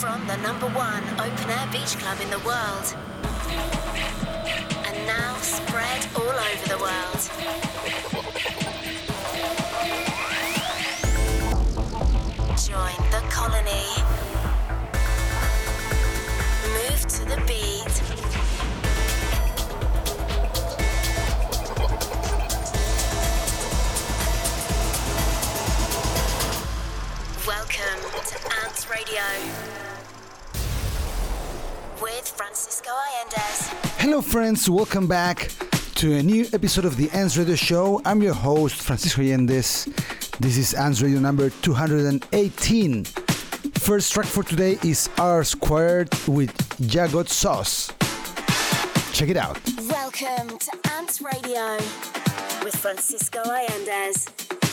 from the number one open air beach club in the world. And now spread all over the world. Join the colony. Move to the beat. Welcome to Ants Radio with Francisco Allendes. Hello, friends. Welcome back to a new episode of the Ants Radio Show. I'm your host, Francisco Allendes. This is Ants Radio number 218. First track for today is R Squared with Ya Got Sauce. Check it out. Welcome to Ants Radio with Francisco Allendes.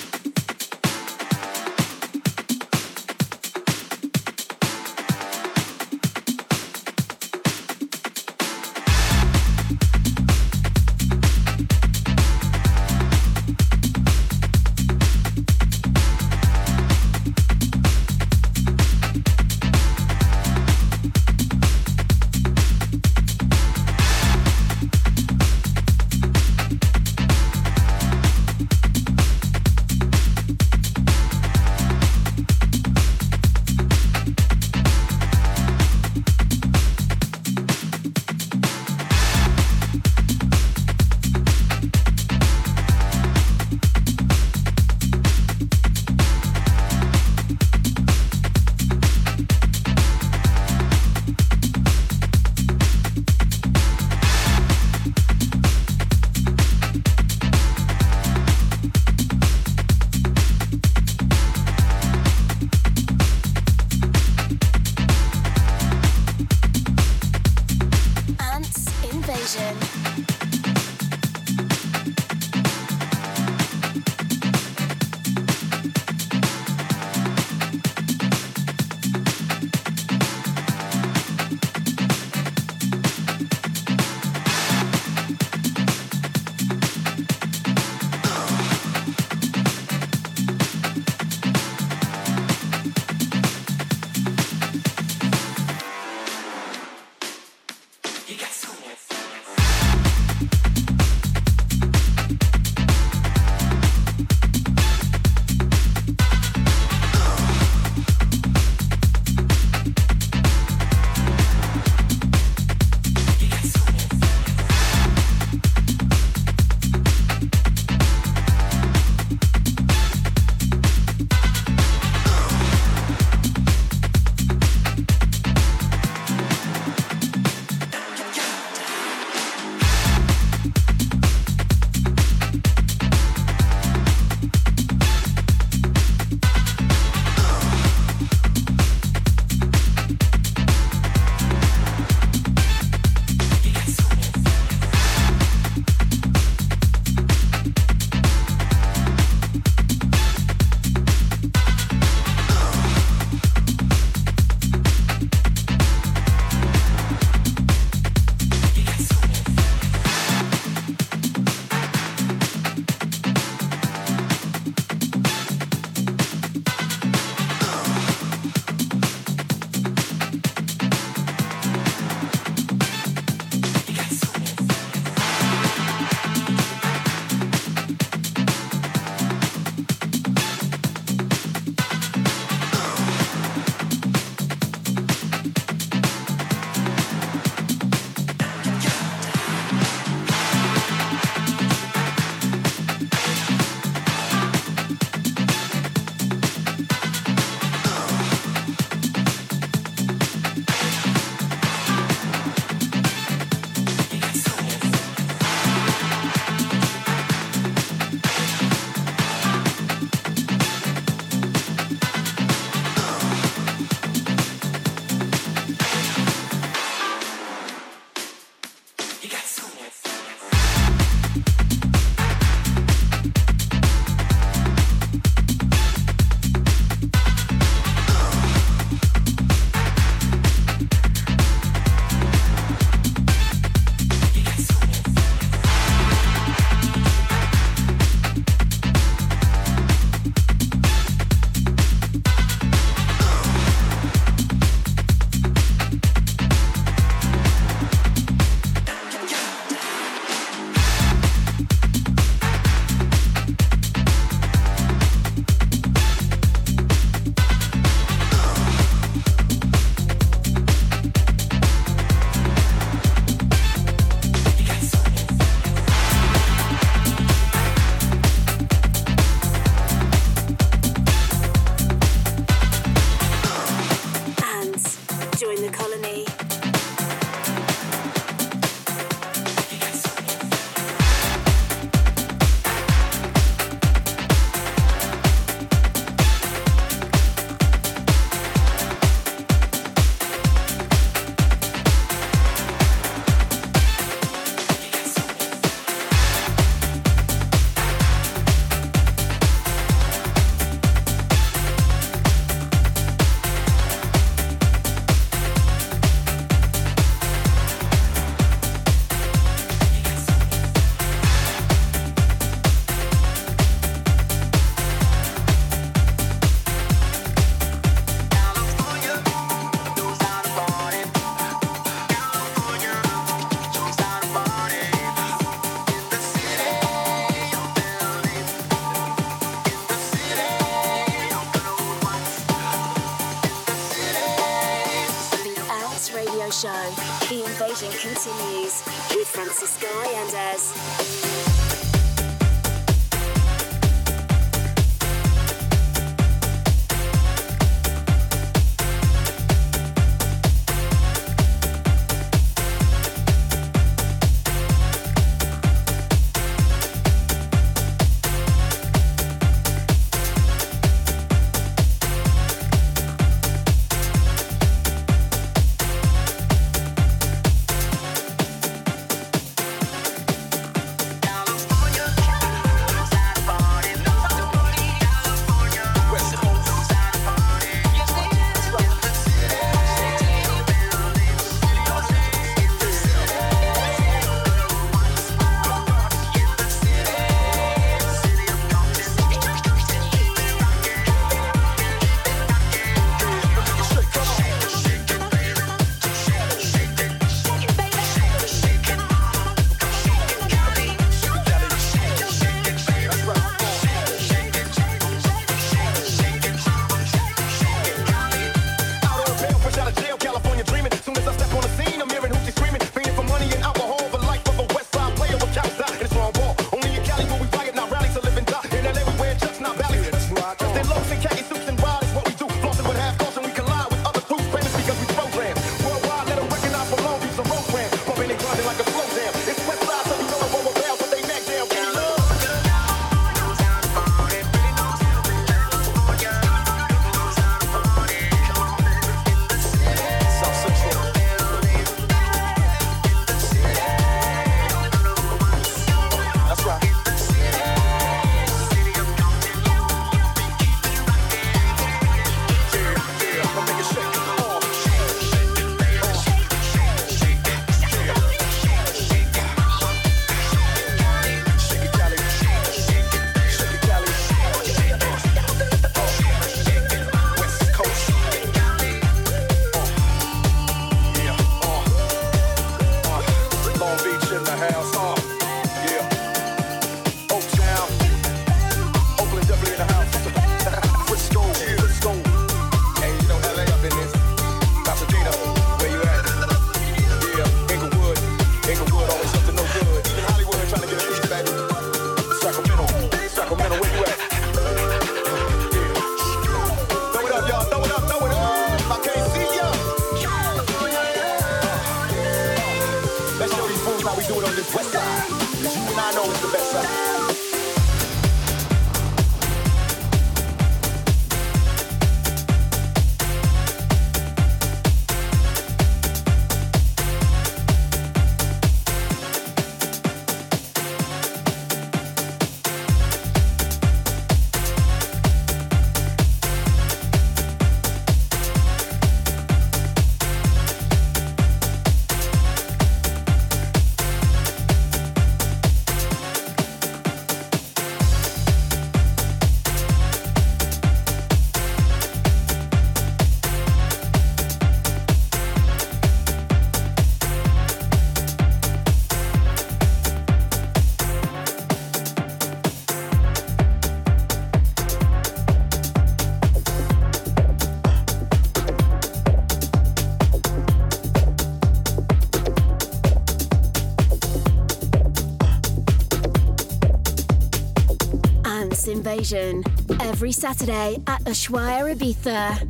Every Saturday at Ushuaia Ibiza.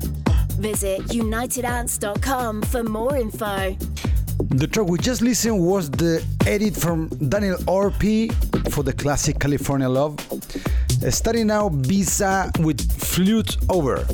Visit unitedants.com for more info. The track we just listened was the edit from Daniel Orpi for the classic California Love. Uh, starting now, BizZa with Flute Over.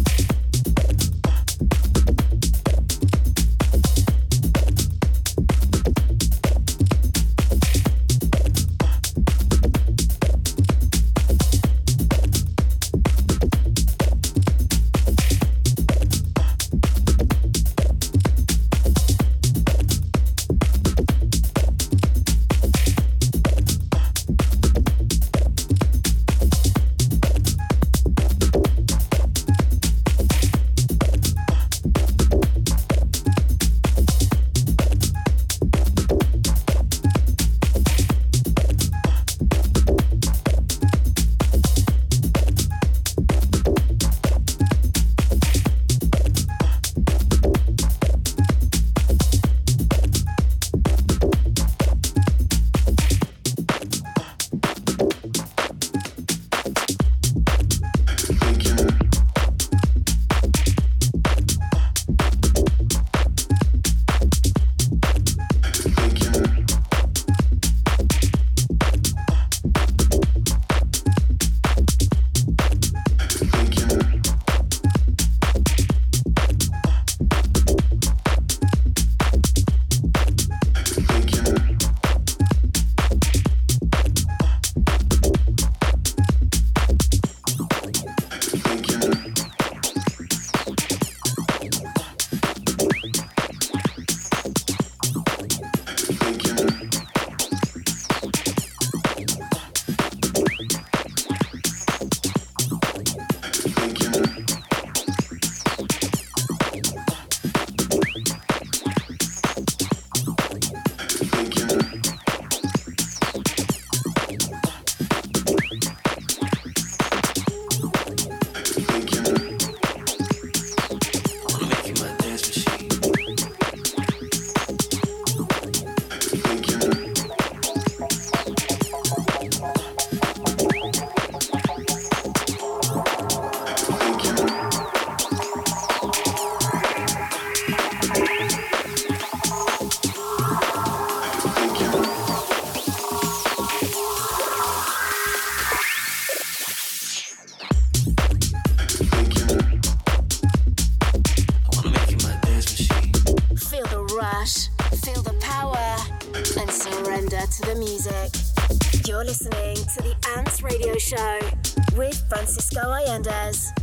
Ants Francisco Show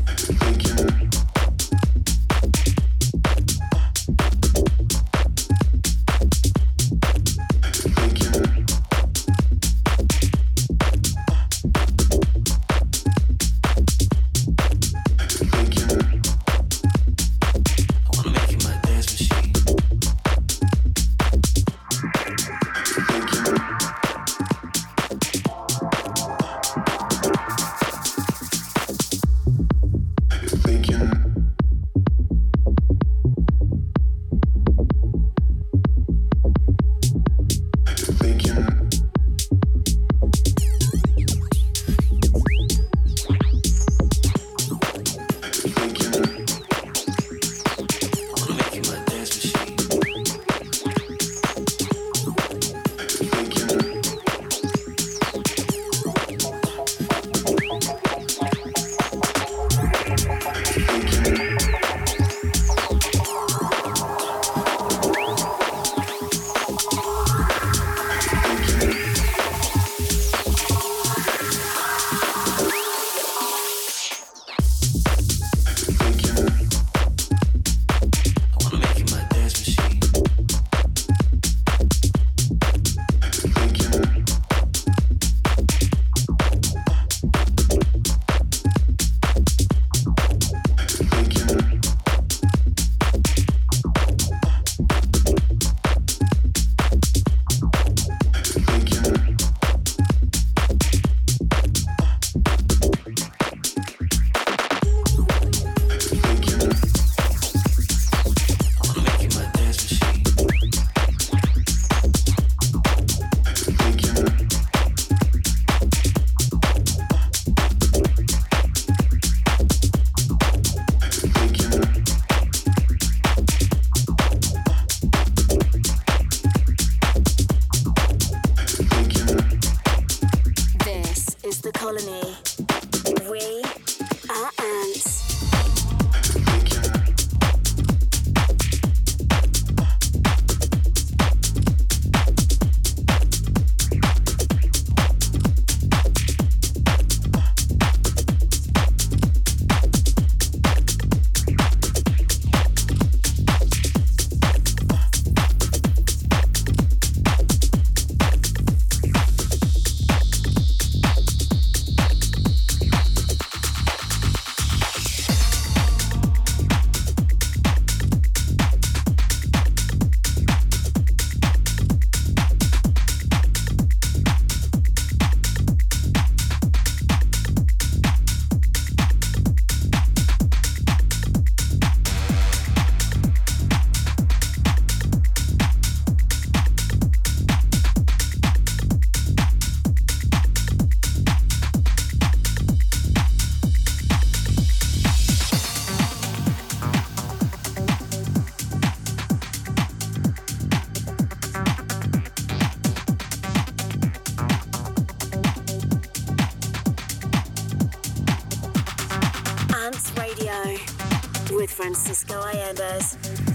with Francisco Allendes.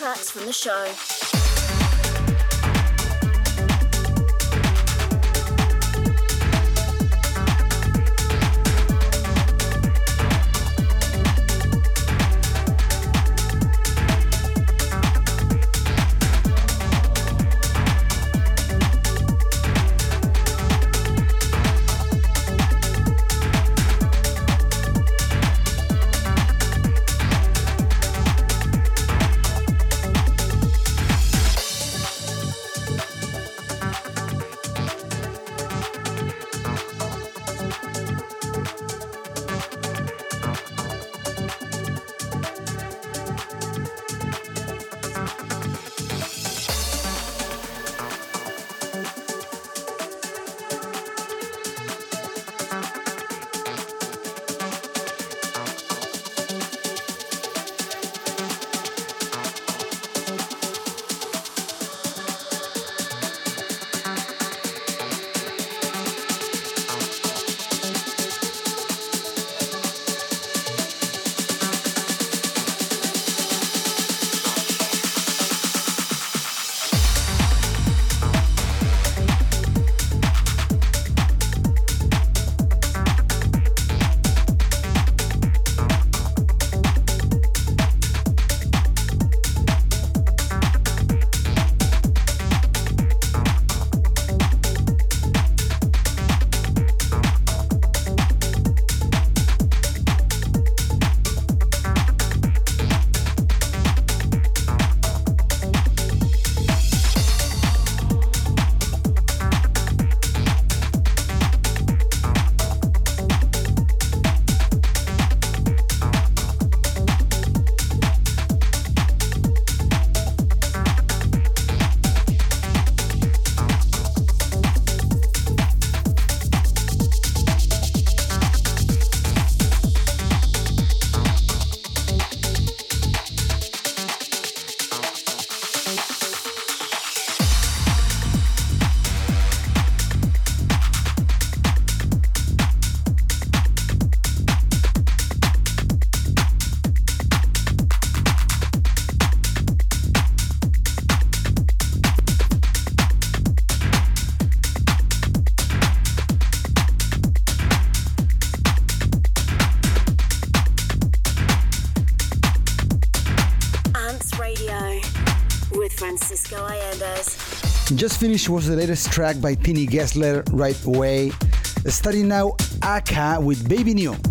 Tracks from the show. Radio with Francisco Just finished was the latest track by Tini Gessler, Right Away. Starting now, ACA with Baby New.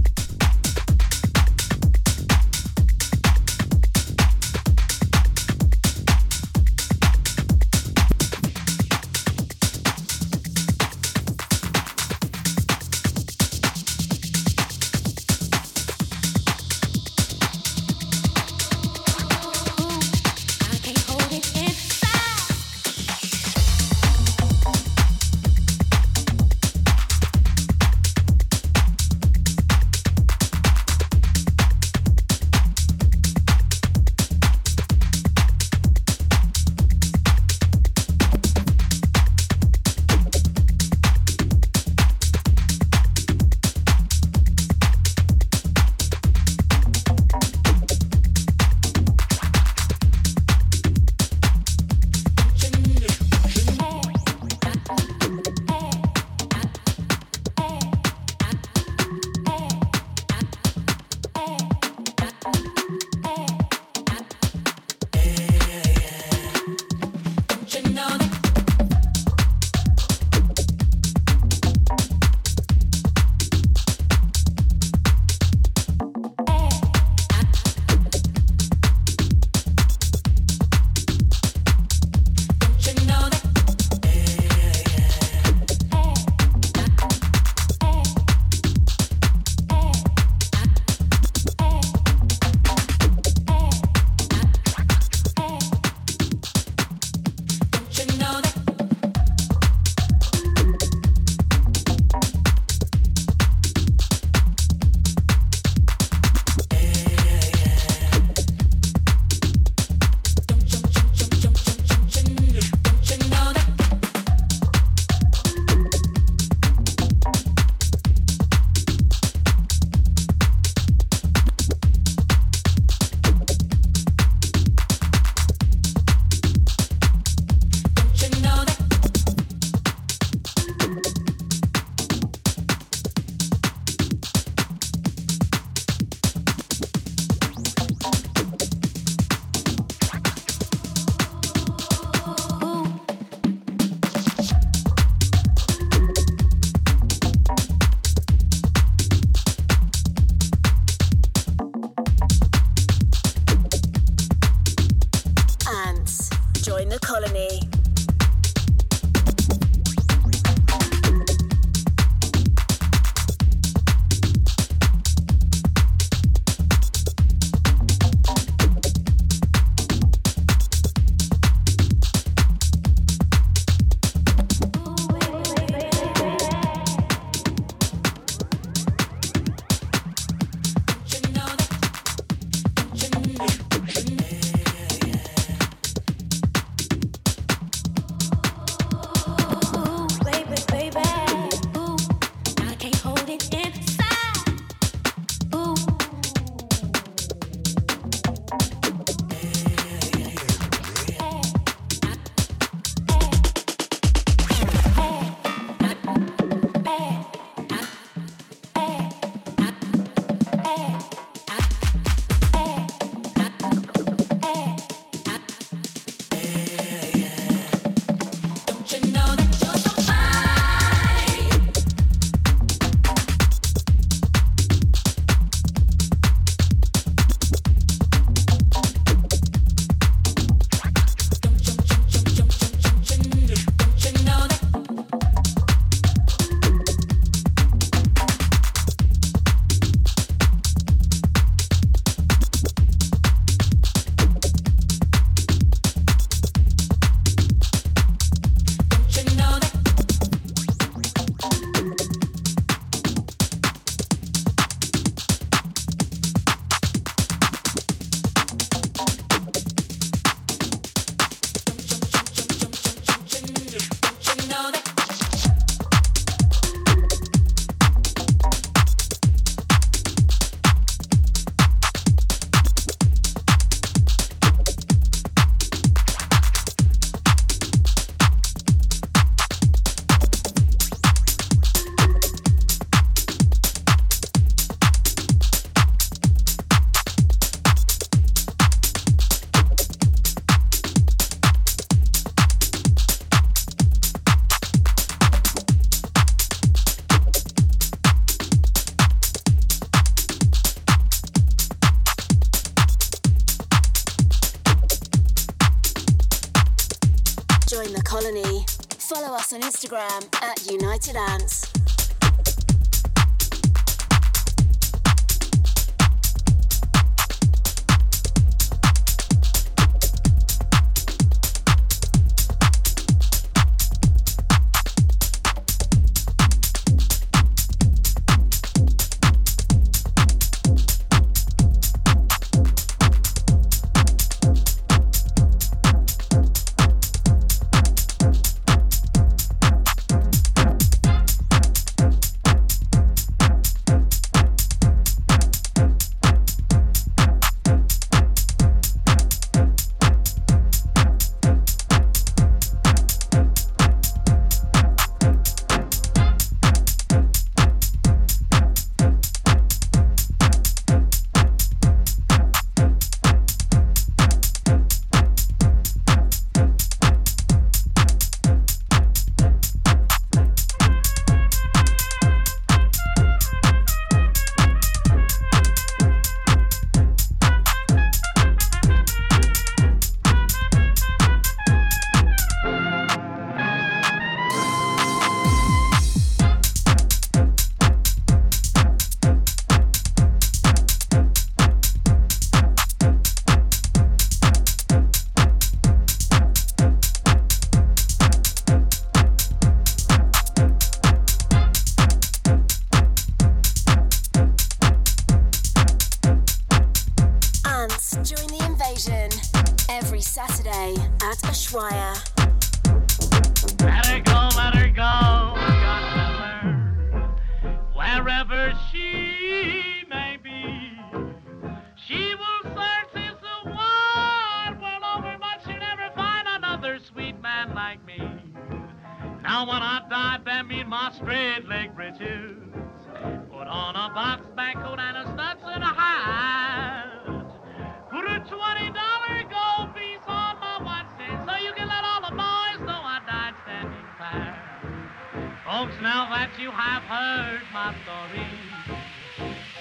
Folks, now that you have heard my story,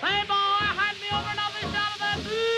say, boy, hand me over another shot of that booze.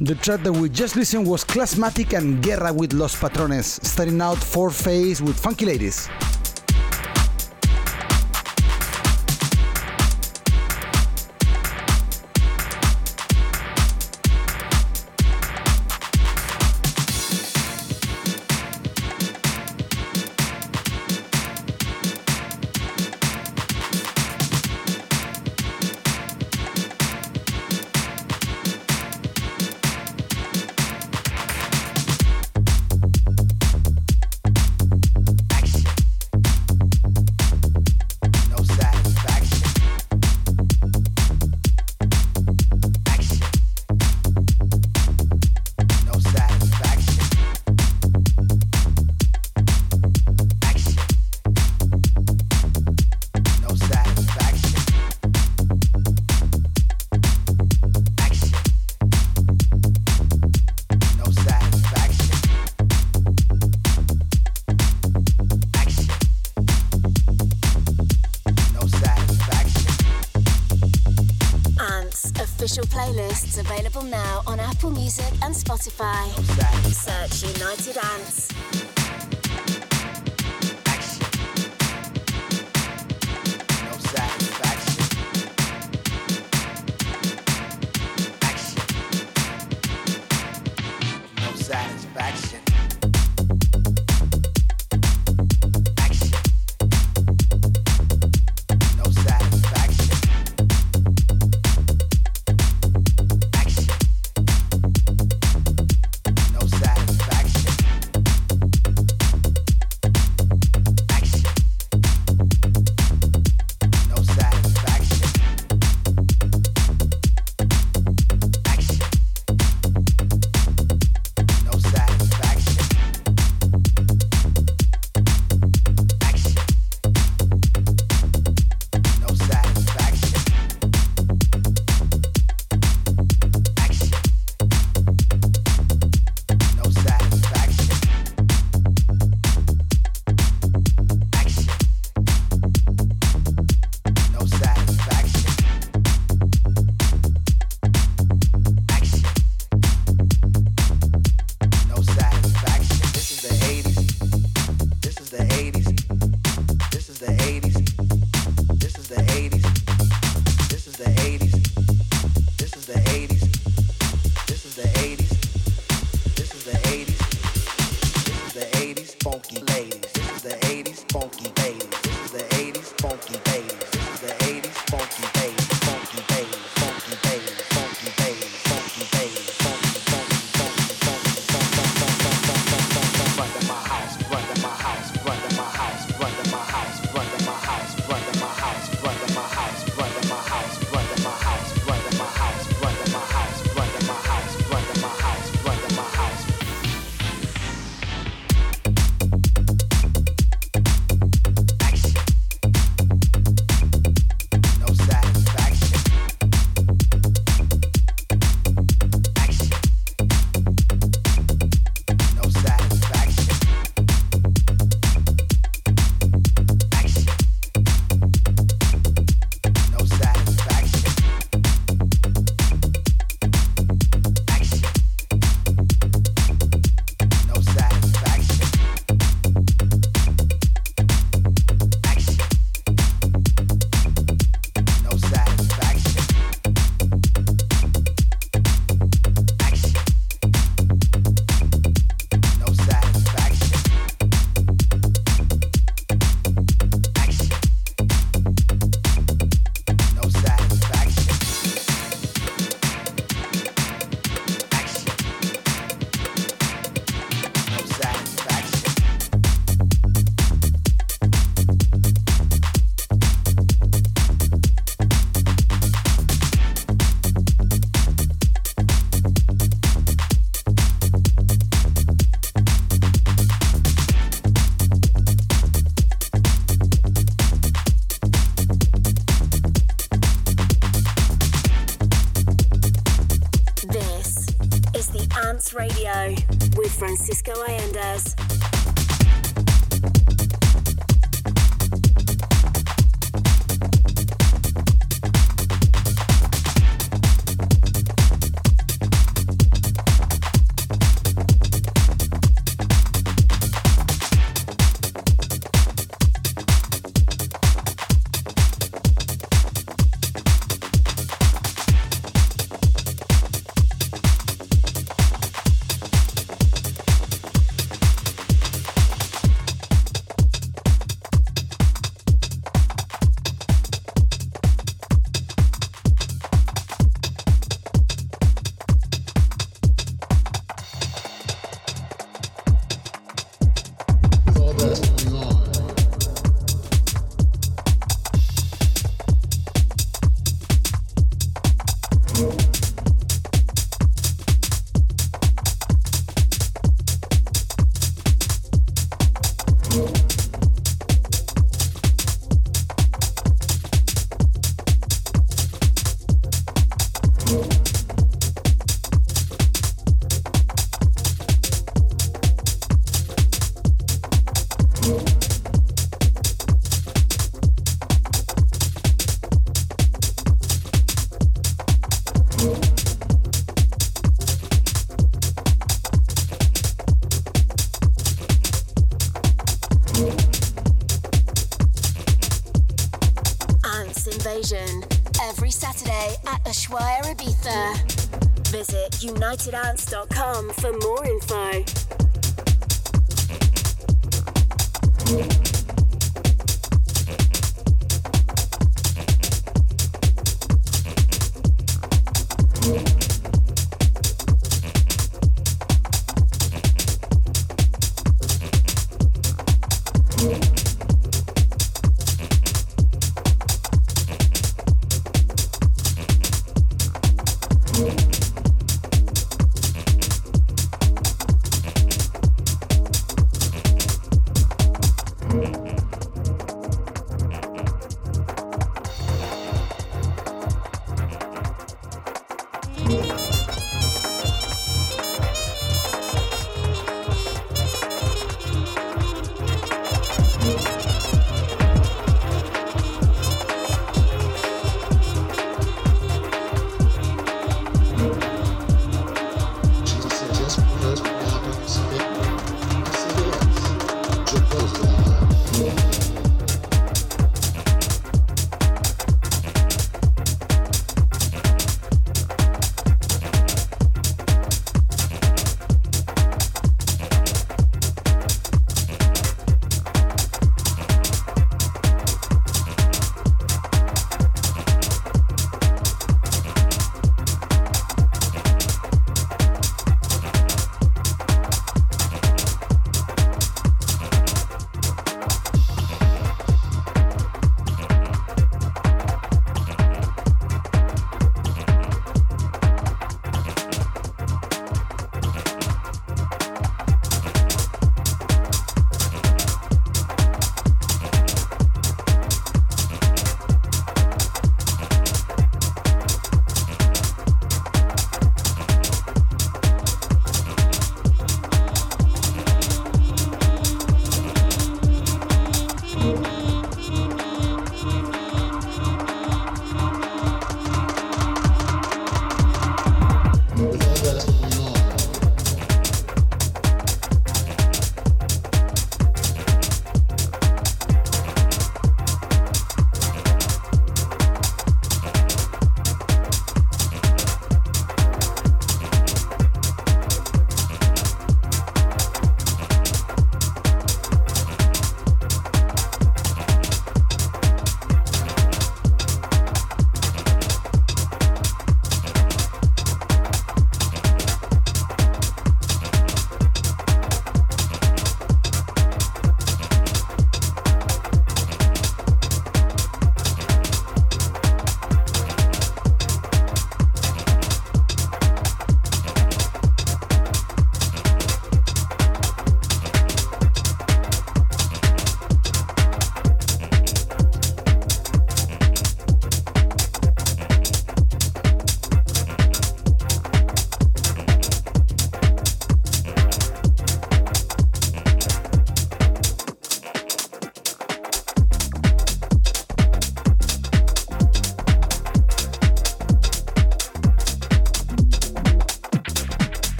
The track that we just listened was Classmatic and Guerra with Los Patrones, starting out Fourth Phase with Funky Ladies.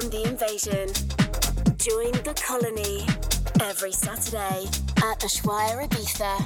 From the invasion. Join the colony every Saturday at Ushuaia Ibiza.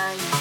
time.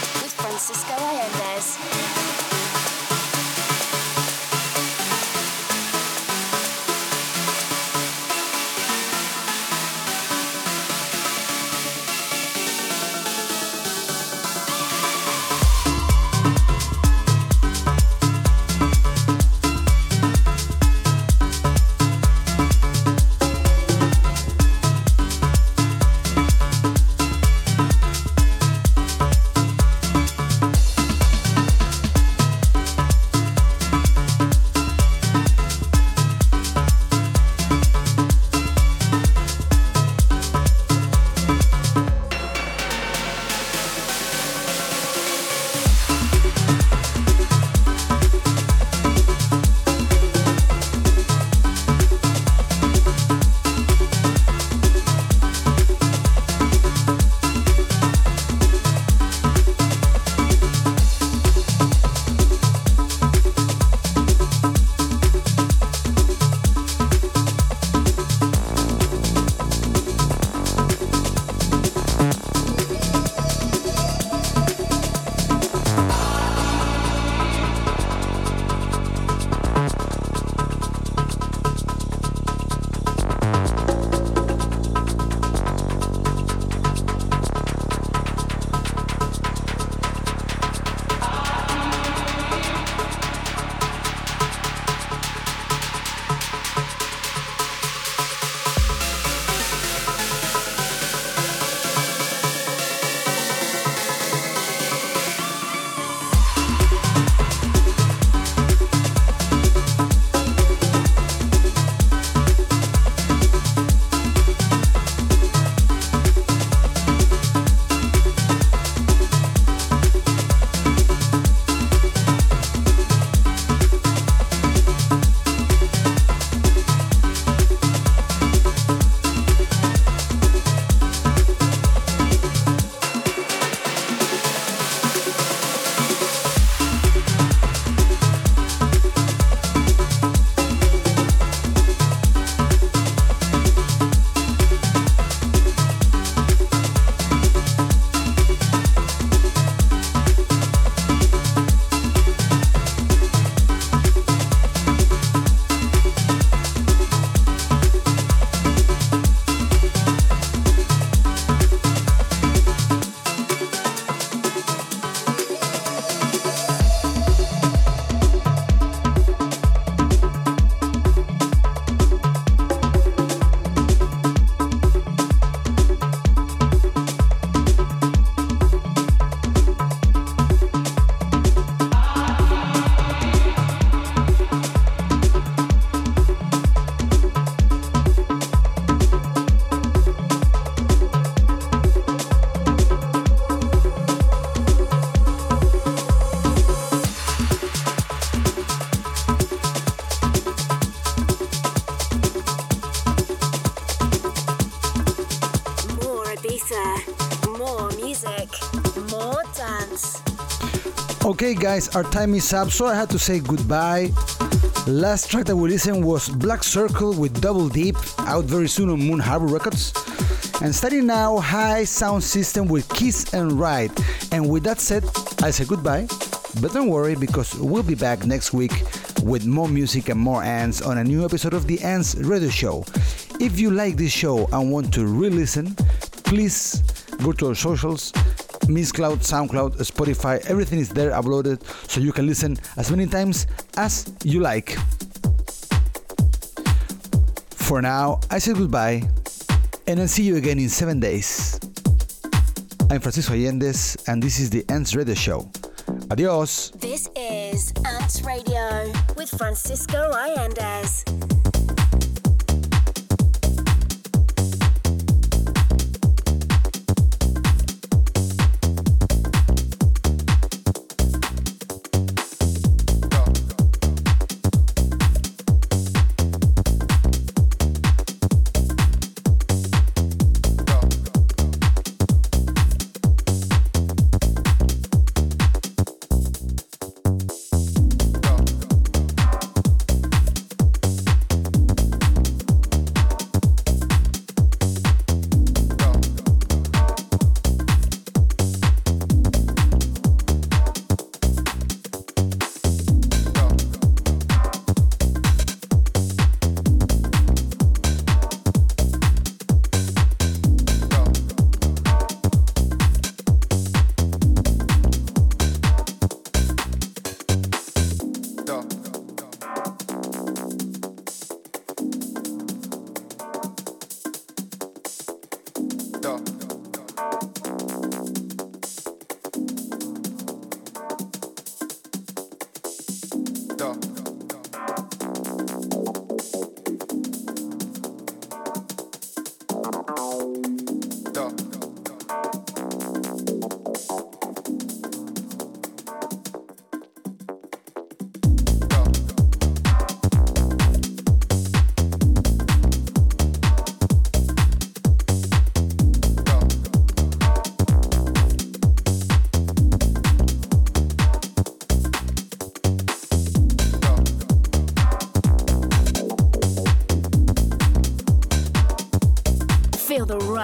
Guys, our time is up, so I had to say goodbye. Last track that we listened was Black Circle with Double Dip, out very soon on Moon Harbour Records. And starting now, High Sound System with Kiss and Ride. And with that said, I say goodbye. But don't worry, because we'll be back next week with more music and more ants on a new episode of the Ants Radio Show. If you like this show and want to re listen, please go to our socials Mixcloud, SoundCloud, Spotify, everything is there uploaded so you can listen as many times as you like. For now, I say goodbye and I'll see you again in seven days. I'm Francisco Allendes and this is the Ants Radio Show. Adios. This is Ants Radio with Francisco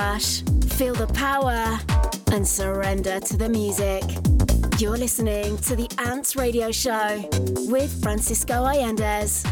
Allendes. surrender to the music. You're listening to the Ants Radio Show with Francisco Allendes.